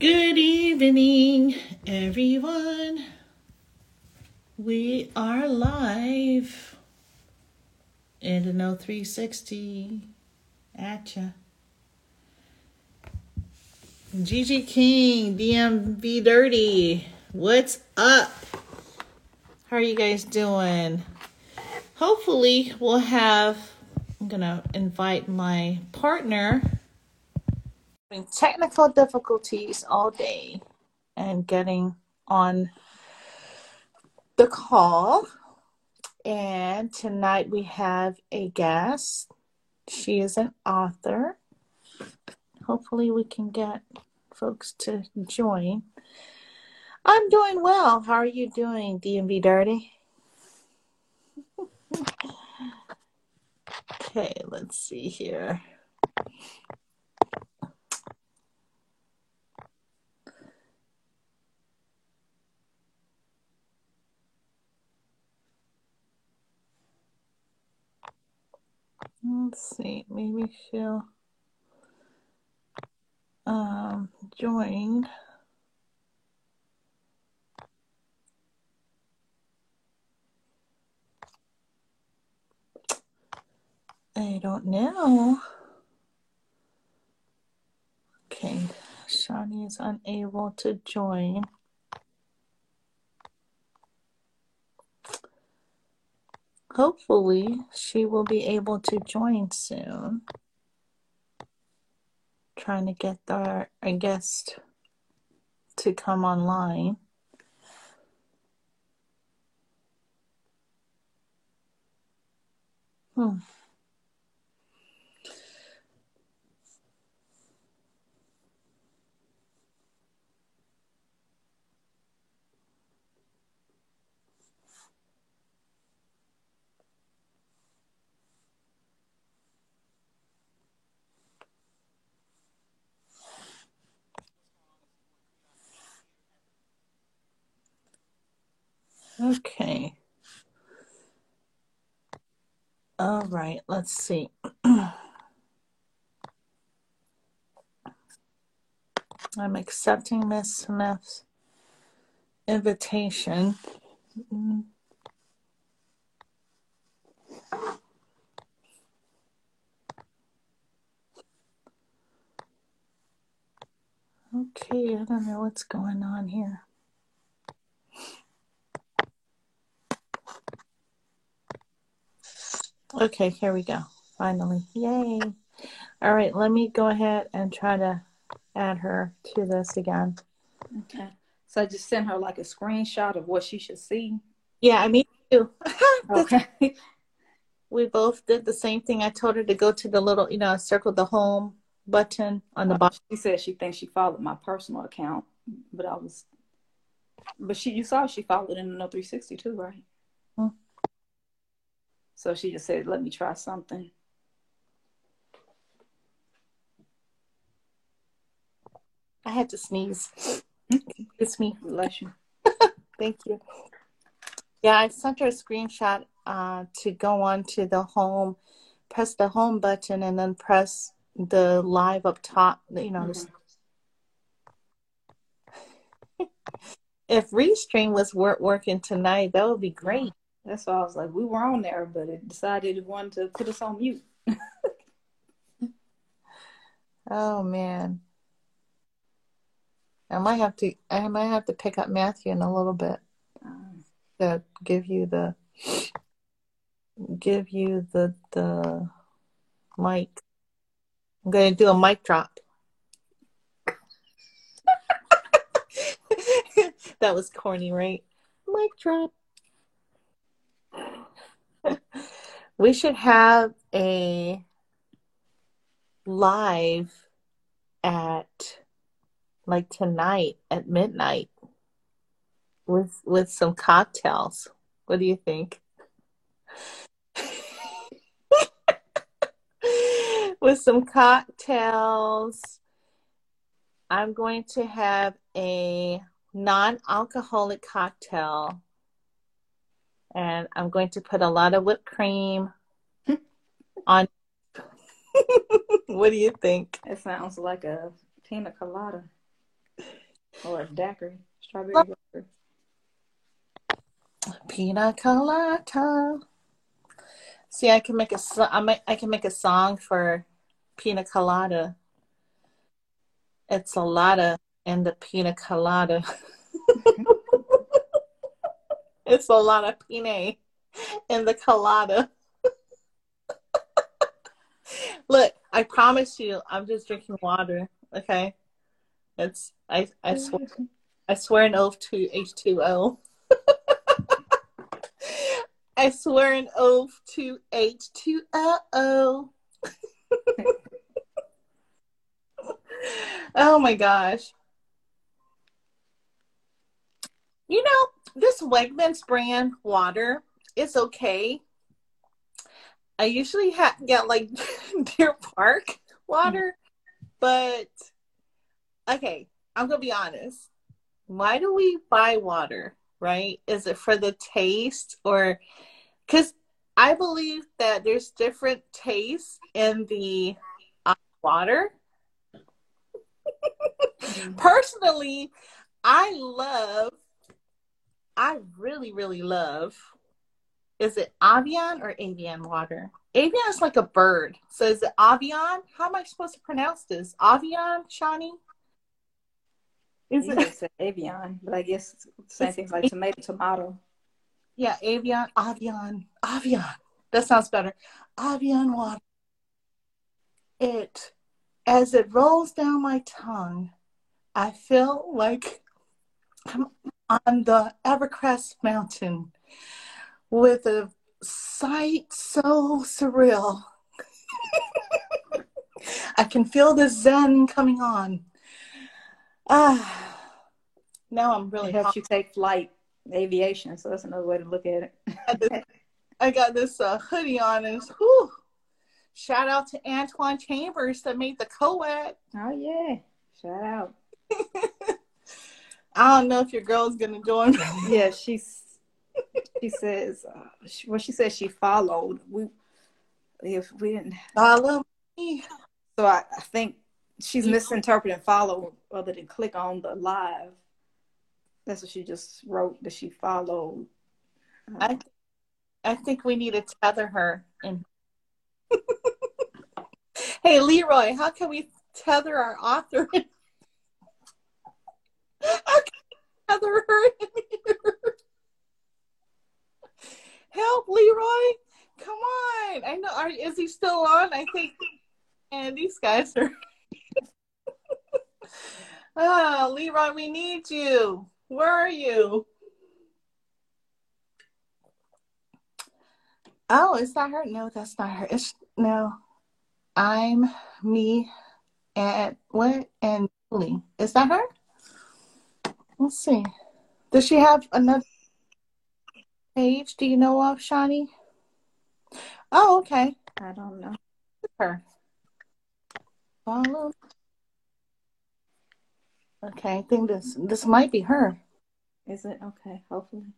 Good evening, everyone. We are live in the Know 360 at ya. Gigi King, DMV Dirty, what's up? How are you guys doing? Hopefully, we'll have. I'm gonna invite my partner. Technical difficulties all day and getting on the call. And tonight we have a guest. She is an author. Hopefully, we can get folks to join. I'm doing well. How are you doing, DMV Dirty? okay, let's see here. Let's see, maybe she'll um join. I don't know. Okay, Shani is unable to join. Hopefully, she will be able to join soon. Trying to get our a guest to come online. Hmm. Okay. All right, let's see. I'm accepting Miss Smith's invitation. Mm, Okay, I don't know what's going on here. Okay, here we go. Finally. Yay. All right, let me go ahead and try to add her to this again. Okay. So I just sent her like a screenshot of what she should see. Yeah, I mean, too. Okay. we both did the same thing. I told her to go to the little, you know, circle the home button on the uh, bottom. she said she thinks she followed my personal account, but I was, but she you saw she followed in the Know 360 too, right? So she just said, "Let me try something." I had to sneeze. It's me. Bless you. Thank you. Yeah, I sent her a screenshot uh, to go on to the home, press the home button, and then press the live up top. You know, Mhm. if Restream was wor- working tonight, that would be great. That's why I was like, we were on there, but it decided it wanted to put us on mute. Oh man, I might have to. I might have to pick up Matthew in a little bit to give you the give you the the mic. I'm going to do a mic drop. that was corny, right? Mic drop. We should have a live at like tonight at midnight with with some cocktails. What do you think? with some cocktails. I'm going to have a non-alcoholic cocktail and I'm going to put a lot of whipped cream on what do you think? it sounds like a pina colada. or a daiquiri, strawberry daiquiri. Pina colada. See, I can make a so- I might I can make a song for pina colada. It's a lotta in the pina colada. it's a lot of pina in the colada. Look, I promise you, I'm just drinking water. Okay, it's I I swear I swear an oath to H2O. I swear an oath to H2O. oh my gosh. You know, this Wegmans brand water is okay. I usually ha- get like Deer Park water, but okay, I'm gonna be honest. Why do we buy water? Right? Is it for the taste or because I believe that there's different tastes in the uh, water. Personally, I love, I really, really love, is it Avian or Avian water? Avian is like a bird. So is it Avian? How am I supposed to pronounce this? Avian, Shawnee? Is it? Avian, but I guess same things like tomato, tomato. Yeah, Avian, Avian, Avian. That sounds better. Avian water. It, as it rolls down my tongue, I feel like I'm on the Evercrest Mountain with a sight so surreal. I can feel the zen coming on. Ah, now I'm really it helps you take flight aviation, so that's another way to look at it. I got this uh, hoodie on, and whew, shout out to Antoine Chambers that made the co-ed. Oh yeah, shout out. I don't know if your girl's gonna join. yeah, she's. She says, uh, she, well, she says she followed. We, if we didn't follow me, so I, I think she's misinterpreting follow other than click on the live. That's what she just wrote that she followed. I, I think we need to tether her. And hey, Leroy, how can we tether our author? in here? Help, Leroy! Come on! I know. Are, is he still on? I think. And these guys are. Ah, oh, Leroy, we need you. Where are you? Oh, is that her? No, that's not her. It's no. I'm me and what and Julie. Is that her? Let's see. Does she have another page? Do you know of Shawnee? Oh, okay. I don't know. Her. Follow. Okay, I think this this might be her. Is it okay? Hopefully.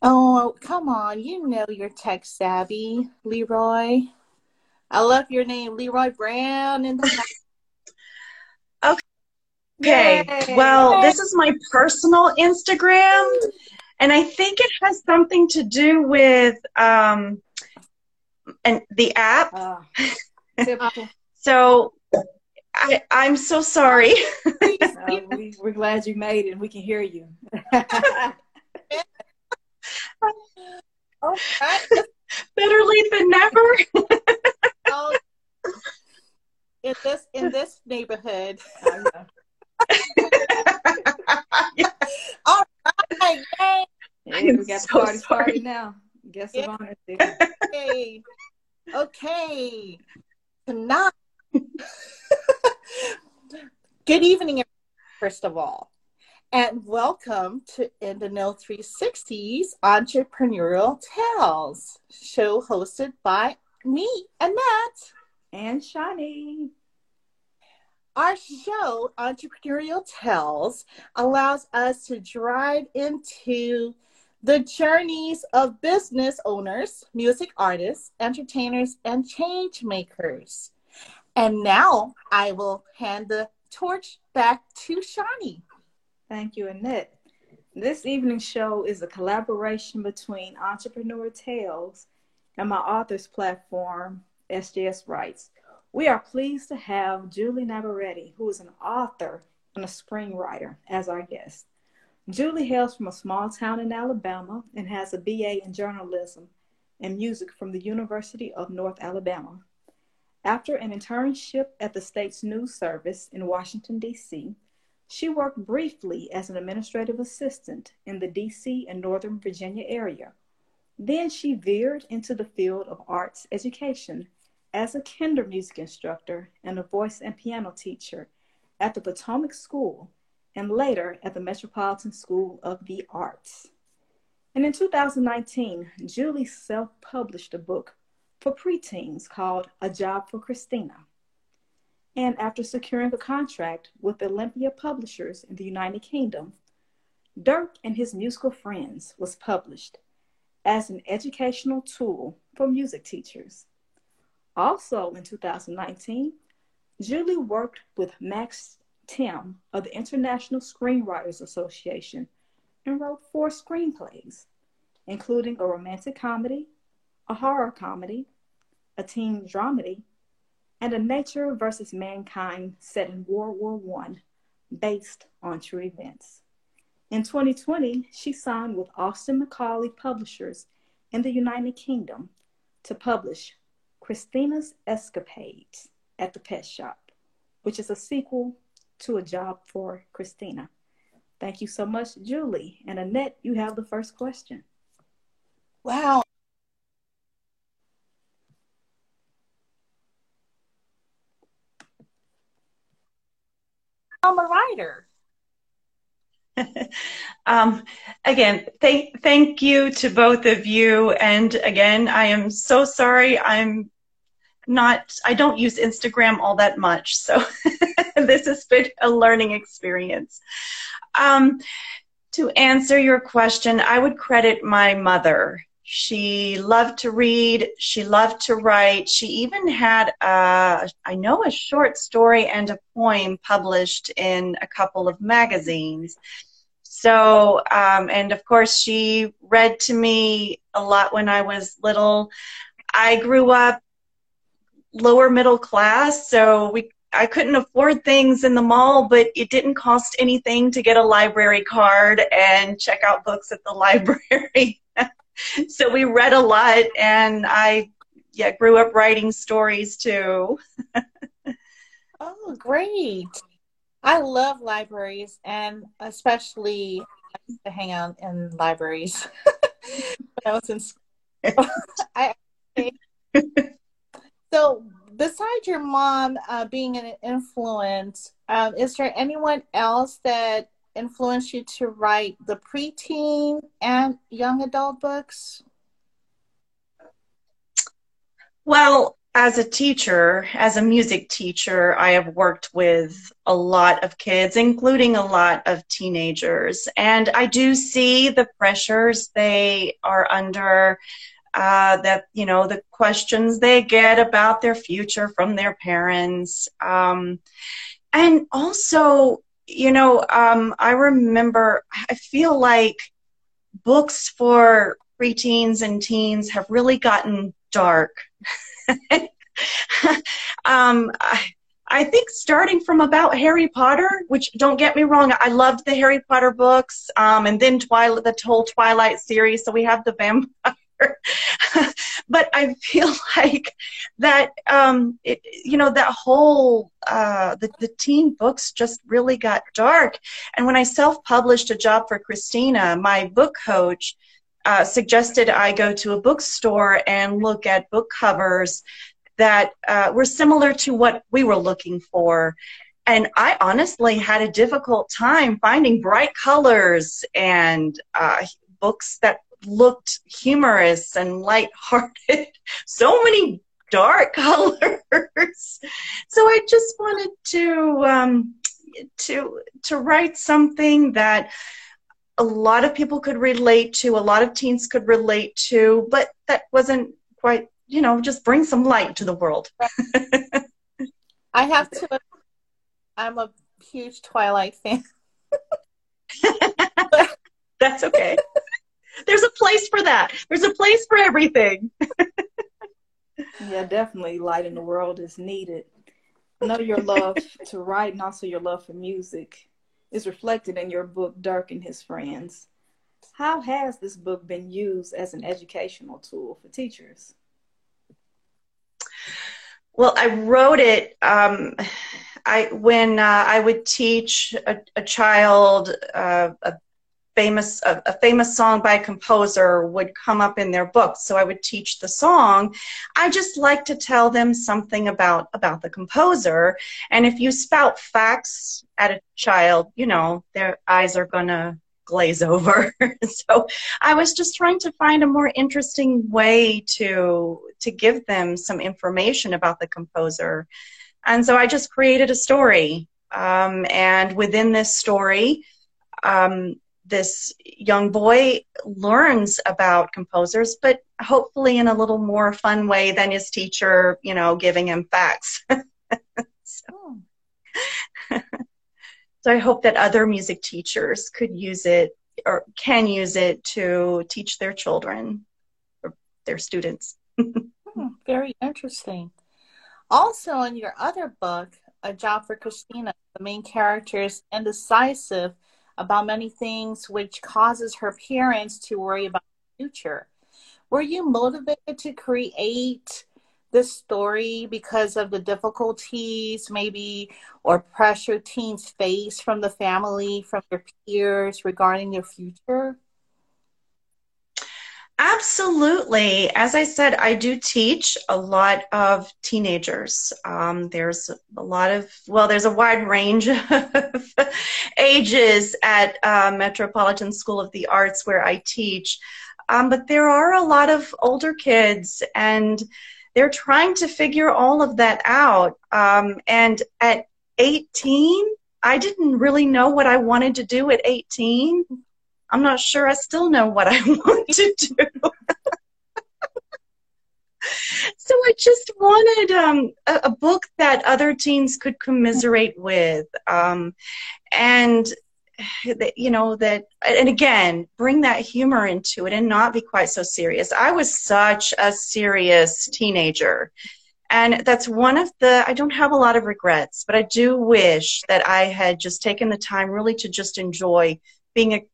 Oh, come on. You know you're tech savvy, Leroy. I love your name, Leroy Brown. In the. Yay. Well, this is my personal Instagram, and I think it has something to do with um, and the app. Uh, so I, I'm so sorry. uh, we, are glad you made it and we can hear you. oh, Better late than never. oh, in this in this neighborhood. All right, yay. Hey, we got so the party started now. Guess yeah. of honor. Okay. Okay. Tonight Good evening, first of all, and welcome to In the Know 360's Entrepreneurial Tales, show hosted by me, Annette, and Shawnee. Our show, Entrepreneurial Tales, allows us to drive into the journeys of business owners, music artists, entertainers, and change makers. And now I will hand the torch back to Shani. Thank you, Annette. This evening show is a collaboration between Entrepreneur Tales and my author's platform, SJS Writes. We are pleased to have Julie Navarrette, who is an author and a screenwriter, as our guest. Julie hails from a small town in Alabama and has a BA in journalism and music from the University of North Alabama. After an internship at the state's news service in Washington, D.C., she worked briefly as an administrative assistant in the D.C. and Northern Virginia area. Then she veered into the field of arts education as a Kindermusik instructor and a voice and piano teacher at the Potomac School and later at the Metropolitan School of the Arts. And in 2019, Julie self published a book for preteens called A Job for Christina. And after securing a contract with Olympia Publishers in the United Kingdom, Dirk and His Musical Friends was published as an educational tool for music teachers. Also in 2019, Julie worked with Max Timm of the International Screenwriters Association and wrote four screenplays, including a romantic comedy, a horror comedy, a teen dramedy, and a nature versus mankind set in World War I based on true events. In 2020, she signed with Austin Macauley Publishers in the United Kingdom to publish Christina's Escapades at the Pet Shop, which is a sequel to A Job for Christina. Thank you so much, Julie. And Annette, you have the first question. Wow. I'm a writer. um, again, thank thank you to both of you. And again, I am so sorry. I'm not. I don't use Instagram all that much, so this has been a learning experience. Um, to answer your question, I would credit my mother. She loved to read. She loved to write. She even had, a, I know, a short story and a poem published in a couple of magazines. So, um, and of course, she read to me a lot when I was little. I grew up lower middle class, so we I couldn't afford things in the mall, but it didn't cost anything to get a library card and check out books at the library. so we read a lot, and I yeah grew up writing stories too. oh, great! I love libraries, and especially to hang out in libraries when I was in school. I, so besides your mom uh, being an influence, um, is there anyone else that influenced you to write the preteen and young adult books? Well, as a teacher, as a music teacher, I have worked with a lot of kids, including a lot of teenagers. And I do see the pressures they are under uh, that you know the questions they get about their future from their parents um, and also you know um, i remember i feel like books for preteens and teens have really gotten dark um, I, I think starting from about Harry Potter, which don't get me wrong, I loved the Harry Potter books, um, and then Twilight, the whole Twilight series. So we have the vampire but I feel like that, um, it, you know, that whole, uh, the, the teen books just really got dark. And when I self published A Job for Christina, my book coach uh, suggested I go to a bookstore and look at book covers that uh, were similar to what we were looking for. And I honestly had a difficult time finding bright colors and uh, books that looked humorous and lighthearted. so many dark colors. so I just wanted to um, to to write something that a lot of people could relate to, a lot of teens could relate to, but that wasn't quite, you know, just bring some light to the world. I have to I'm a huge Twilight fan. That's okay. There's a place for that. There's a place for everything. yeah, definitely light in the world is needed. I know your love to write and also your love for music is reflected in your book, Dirk and His Friends. How has this book been used as an educational tool for teachers? Well, I wrote it um, I when uh, I would teach a, a child uh, a famous a, a, famous song by a composer would come up in their book. So i would teach the song. I just like to tell them something about about the composer. And if you spout facts at a child you know their eyes are gonna glaze over. So i was just trying to find a more interesting way to to give them some information about the composer. And so i just created a story. Um, and within this story um, this young boy learns about composers, but hopefully in a little more fun way than his teacher, you know, giving him facts. so, so I hope that other music teachers could use it or can use it to teach their children or their students. hmm, very interesting. Also, in your other book, A Job for Christina, the main character is indecisive about many things, which causes her parents to worry about the future. Were you motivated to create this story because of the difficulties, maybe, or pressure teens face from the family, from their peers regarding their future? Absolutely. As I said, I do teach a lot of teenagers. Um, there's a lot of, well, there's a wide range of ages at uh, Metropolitan School of the Arts where I teach. Um, but there are a lot of older kids, and they're trying to figure all of that out. Um, and at 18, I didn't really know what I wanted to do at 18. I'm not sure I still know what I want to do. so I just wanted um, a, a, book that other teens could commiserate with. Um, and you know that and again bring that humor into it and not be quite so serious i was such a serious teenager and that's one of the i don't have a lot of regrets but i do wish that i had just taken the time really to just enjoy being a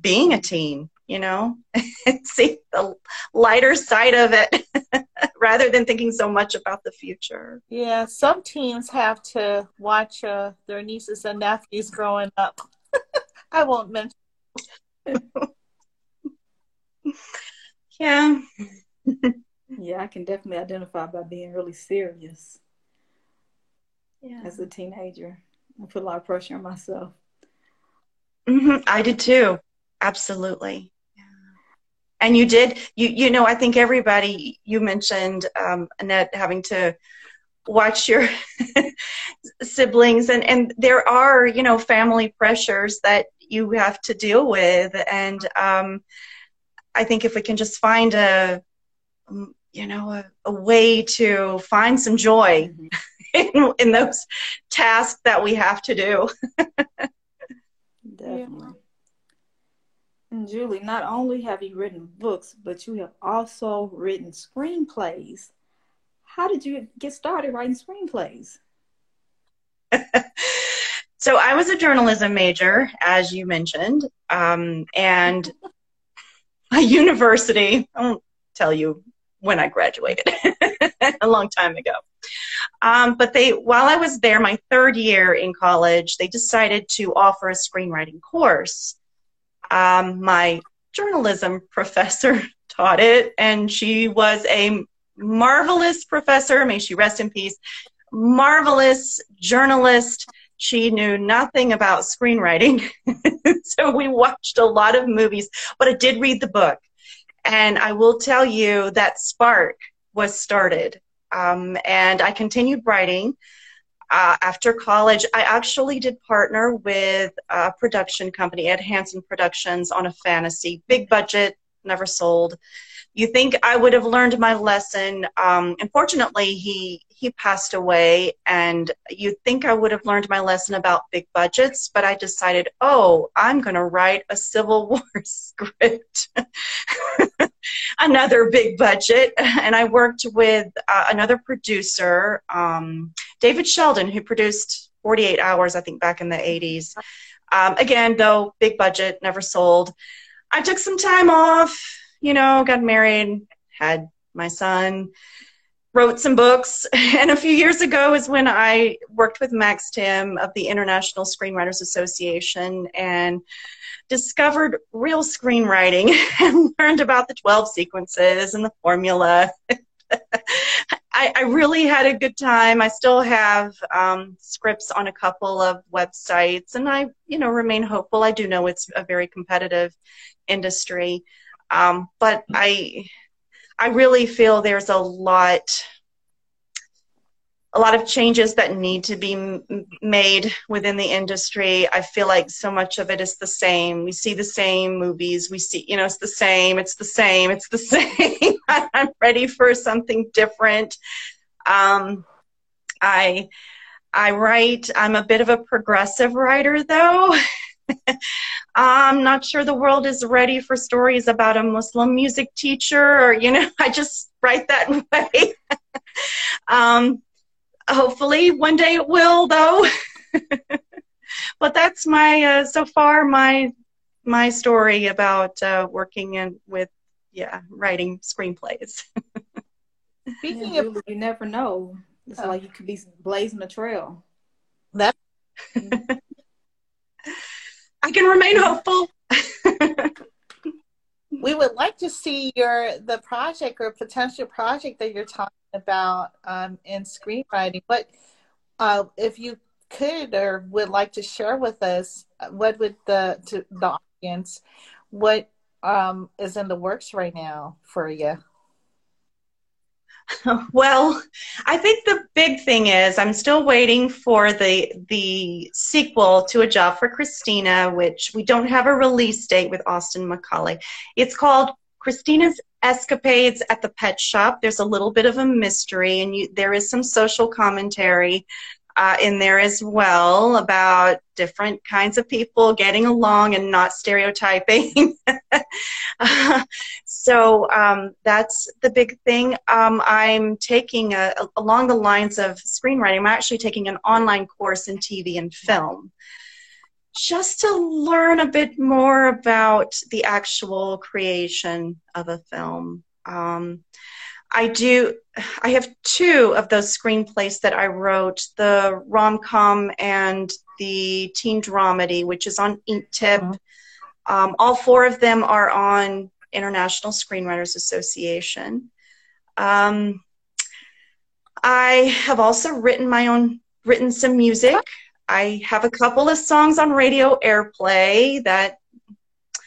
being a teen, you know, see the lighter side of it rather than thinking so much about the future. Yeah, some teens have to watch uh, their nieces and nephews growing up. I won't mention. yeah. yeah, I can definitely identify by being really serious. Yeah. As a teenager, I put a lot of pressure on myself. Mm-hmm. I did too. Absolutely. And you did, you you know, I think everybody you mentioned um, Annette having to watch your siblings and and there are you know family pressures that you have to deal with and um, I think if we can just find a you know a, a way to find some joy mm-hmm. in, in those tasks that we have to do. Definitely. And Julie, not only have you written books, but you have also written screenplays. How did you get started writing screenplays? so I was a journalism major, as you mentioned, um, and my university, I won't tell you when I graduated, a long time ago. Um, but they, while I was there, my third year in college, they decided to offer a screenwriting course um, my journalism professor taught it, and she was a marvelous professor. May she rest in peace. Marvelous journalist. She knew nothing about screenwriting. so we watched a lot of movies, but I did read the book. And I will tell you that spark was started. Um, and I continued writing uh, after college, I actually did partner with a production company, Ed Hansen Productions, on a fantasy, big budget, never sold. You think I would have learned my lesson? Um, unfortunately, he he passed away, and you'd think I would have learned my lesson about big budgets, but I decided, oh, I'm going to write a Civil War script. another big budget. And I worked with uh, another producer, um, David Sheldon, who produced 48 Hours, I think, back in the 80s. Um, again, though, big budget, never sold. I took some time off, you know, got married, had my son, wrote some books. And a few years ago is when I worked with Max Timm of the International Screenwriters Association and discovered real screenwriting and learned about the 12 sequences and the formula. I, I, really had a good time. I still have um, scripts on a couple of websites, and I, you know, remain hopeful. I do know it's a very competitive industry, um, but I, I really feel there's a lot a lot of changes that need to be m- made within the industry. I feel like so much of it is the same. We see the same movies. We see, you know, it's the same. It's the same. It's the same. I'm ready for something different. Um, I I write. I'm a bit of a progressive writer, though. I'm not sure the world is ready for stories about a Muslim music teacher, or you know, I just write that way. um, hopefully one day it will though but that's my uh, so far my my story about uh, working in with yeah writing screenplays speaking yeah, of you never know it's oh. like you could be blazing a trail that i can remain hopeful we would like to see your the project or potential project that you're talking about um, in screenwriting. What uh, if you could or would like to share with us? What would the to the audience? What um, is in the works right now for you? Well, I think the big thing is I'm still waiting for the the sequel to A Job for Christina, which we don't have a release date with Austin Macauley. It's called Christina's escapades at the pet shop. There's a little bit of a mystery, and you, there is some social commentary uh, in there as well about different kinds of people getting along and not stereotyping. uh, so um, that's the big thing. Um, I'm taking a, along the lines of screenwriting. I'm actually taking an online course in TV and film just to learn a bit more about the actual creation of a film. Um, I do. I have two of those screenplays that I wrote: the rom com and the teen dramedy, which is on Inktober. Mm-hmm. Um, all four of them are on International Screenwriters Association. Um, I have also written my own, written some music. I have a couple of songs on radio airplay that I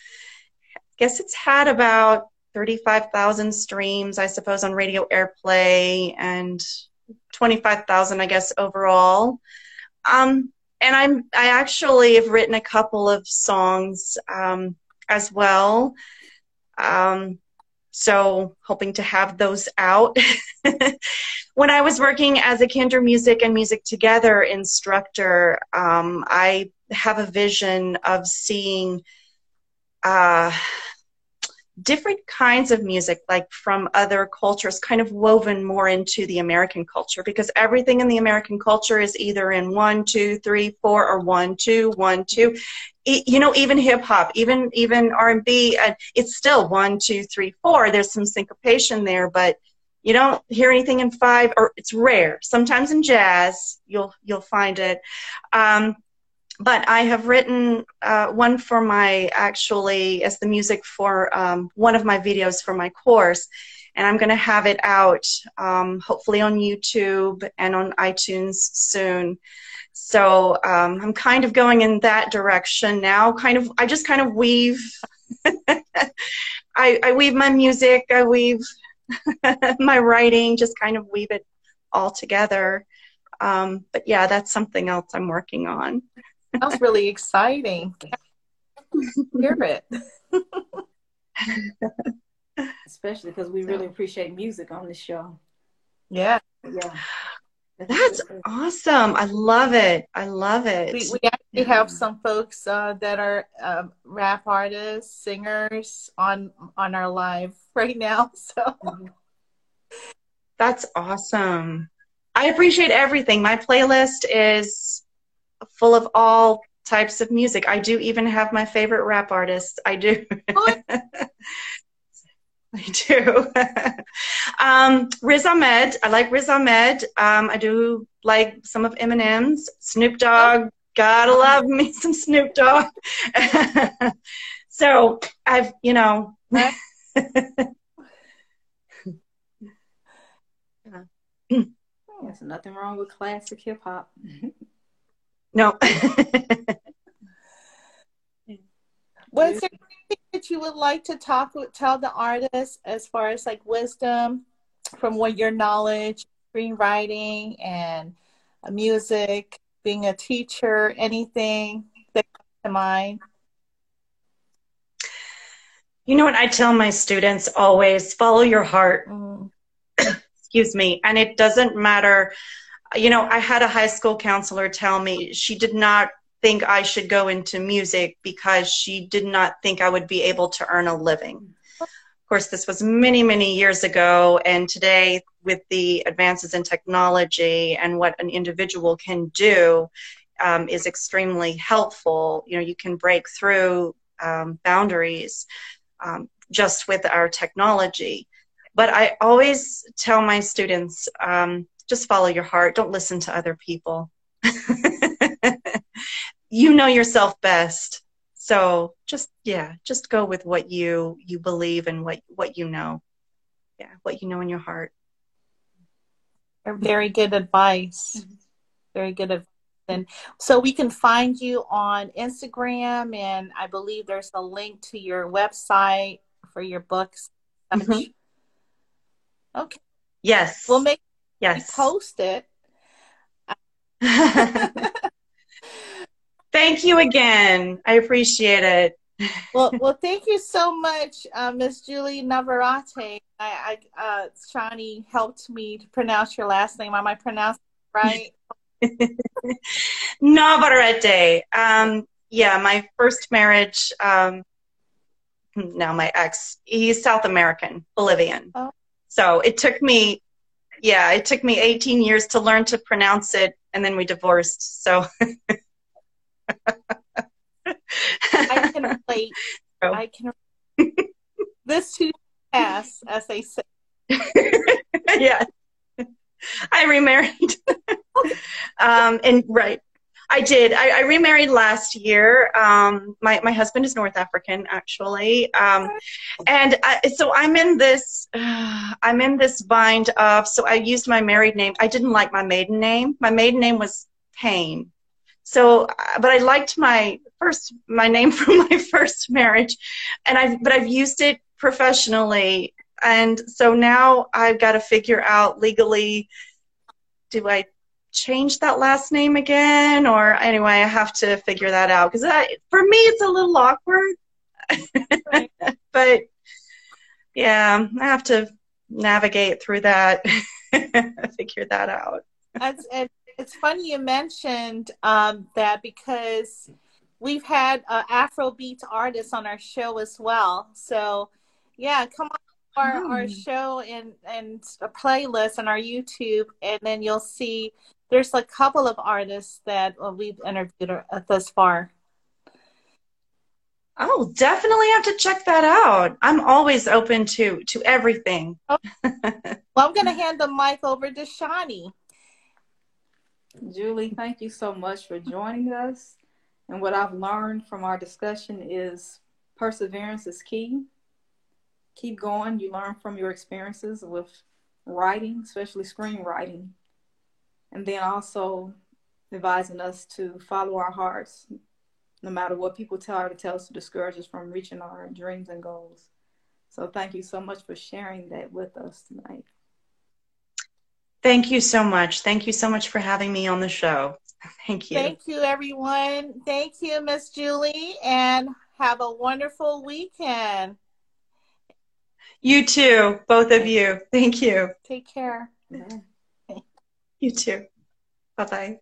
guess it's had about 35,000 streams, I suppose, on radio airplay and 25,000, I guess, overall. Um, and I'm, I actually have written a couple of songs um, as well. Um, so hoping to have those out. when I was working as a Kindermusik and Music Together instructor, um, I have a vision of seeing uh, different kinds of music, like from other cultures, kind of woven more into the American culture because everything in the American culture is either in one, two, three, four, or one, two, one, two. You know even hip hop even even r&b uh, it's still one two three four. There's some syncopation there but you don't hear anything in five or it's rare. Sometimes in jazz you'll you'll find it. Um, but i have written uh, one for my actually as the music for um, one of my videos for my course and i'm going to have it out um, hopefully on youtube and on itunes soon so um, I'm kind of going in that direction now. Kind of, I just kind of weave. I, I weave my music. I weave my writing. Just kind of weave it all together. Um, but yeah, that's something else I'm working on. That's really exciting. Hear it. Especially because we really appreciate music on the show. Yeah. Yeah. That's awesome. I love it. I love it. We, we actually have some folks uh, that are uh, rap artists, singers on on our live right now. So that's awesome. I appreciate everything. My playlist is full of all types of music. I do even have my favorite rap artists. I do. I do. um, Riz Ahmed. I like Riz Ahmed. Um, I do like some of Eminem's. Snoop Dogg. Gotta love me some Snoop Dogg. so I've, you know. There's nothing wrong with classic hip hop. No. Was there anything that you would like to talk with, tell the artist as far as like wisdom from what your knowledge, screenwriting and music, being a teacher, anything that comes to mind? You know what I tell my students always follow your heart. Mm. Excuse me. And it doesn't matter. You know, I had a high school counselor tell me she did not think I should go into music because she did not think I would be able to earn a living. Of course, this was many, many years ago, and today, with the advances in technology and what an individual can do, um, is extremely helpful. You know, you can break through um, boundaries um, just with our technology. But I always tell my students um, just follow your heart, don't listen to other people. you know yourself best. So just yeah just go with what you you believe and what what you know. Yeah what you know in your heart. Very good advice. Mm-hmm. very good advice. And so we can find you on instagram and i believe there's a link to your website for your books. Mm-hmm. okay. Yes. We'll make yes post it Thank you again. I appreciate it. well, well, thank you so much, uh, Miss Julie Navarrette. I, I uh, Shani helped me to pronounce your last name. Am I pronouncing right? Navarrette. Um, yeah, my first marriage. Um, now my ex, he's South American, Bolivian. Oh. So it took me, yeah, it took me 18 years to learn to pronounce it, and then we divorced. So. I can relate. Oh. I can. this too pass, as they say. yeah, I remarried. um, and right, I did. I, I remarried last year. Um, my my husband is North African, actually, um, and I, so I'm in this. Uh, I'm in this bind of. So I used my married name. I didn't like my maiden name. My maiden name was Payne. So, but I liked my first my name from my first marriage, and I but I've used it professionally, and so now I've got to figure out legally. Do I change that last name again, or anyway, I have to figure that out because for me it's a little awkward. Right. but yeah, I have to navigate through that, figure that out. That's, it's funny you mentioned um, that because we've had uh, Afrobeat artists on our show as well. So, yeah, come on our, our show and and a playlist on our YouTube, and then you'll see there's a couple of artists that uh, we've interviewed uh, thus far. Oh, definitely have to check that out. I'm always open to to everything. Oh. well, I'm going to hand the mic over to Shawnee. Julie, thank you so much for joining us. And what I've learned from our discussion is perseverance is key. Keep going. You learn from your experiences with writing, especially screenwriting. And then also advising us to follow our hearts, no matter what people tell to tell us to discourage us from reaching our dreams and goals. So thank you so much for sharing that with us tonight. Thank you so much. Thank you so much for having me on the show. Thank you. Thank you, everyone. Thank you, Miss Julie, and have a wonderful weekend. You too, both of you. Thank you. Take care. Bye. You too. Bye bye.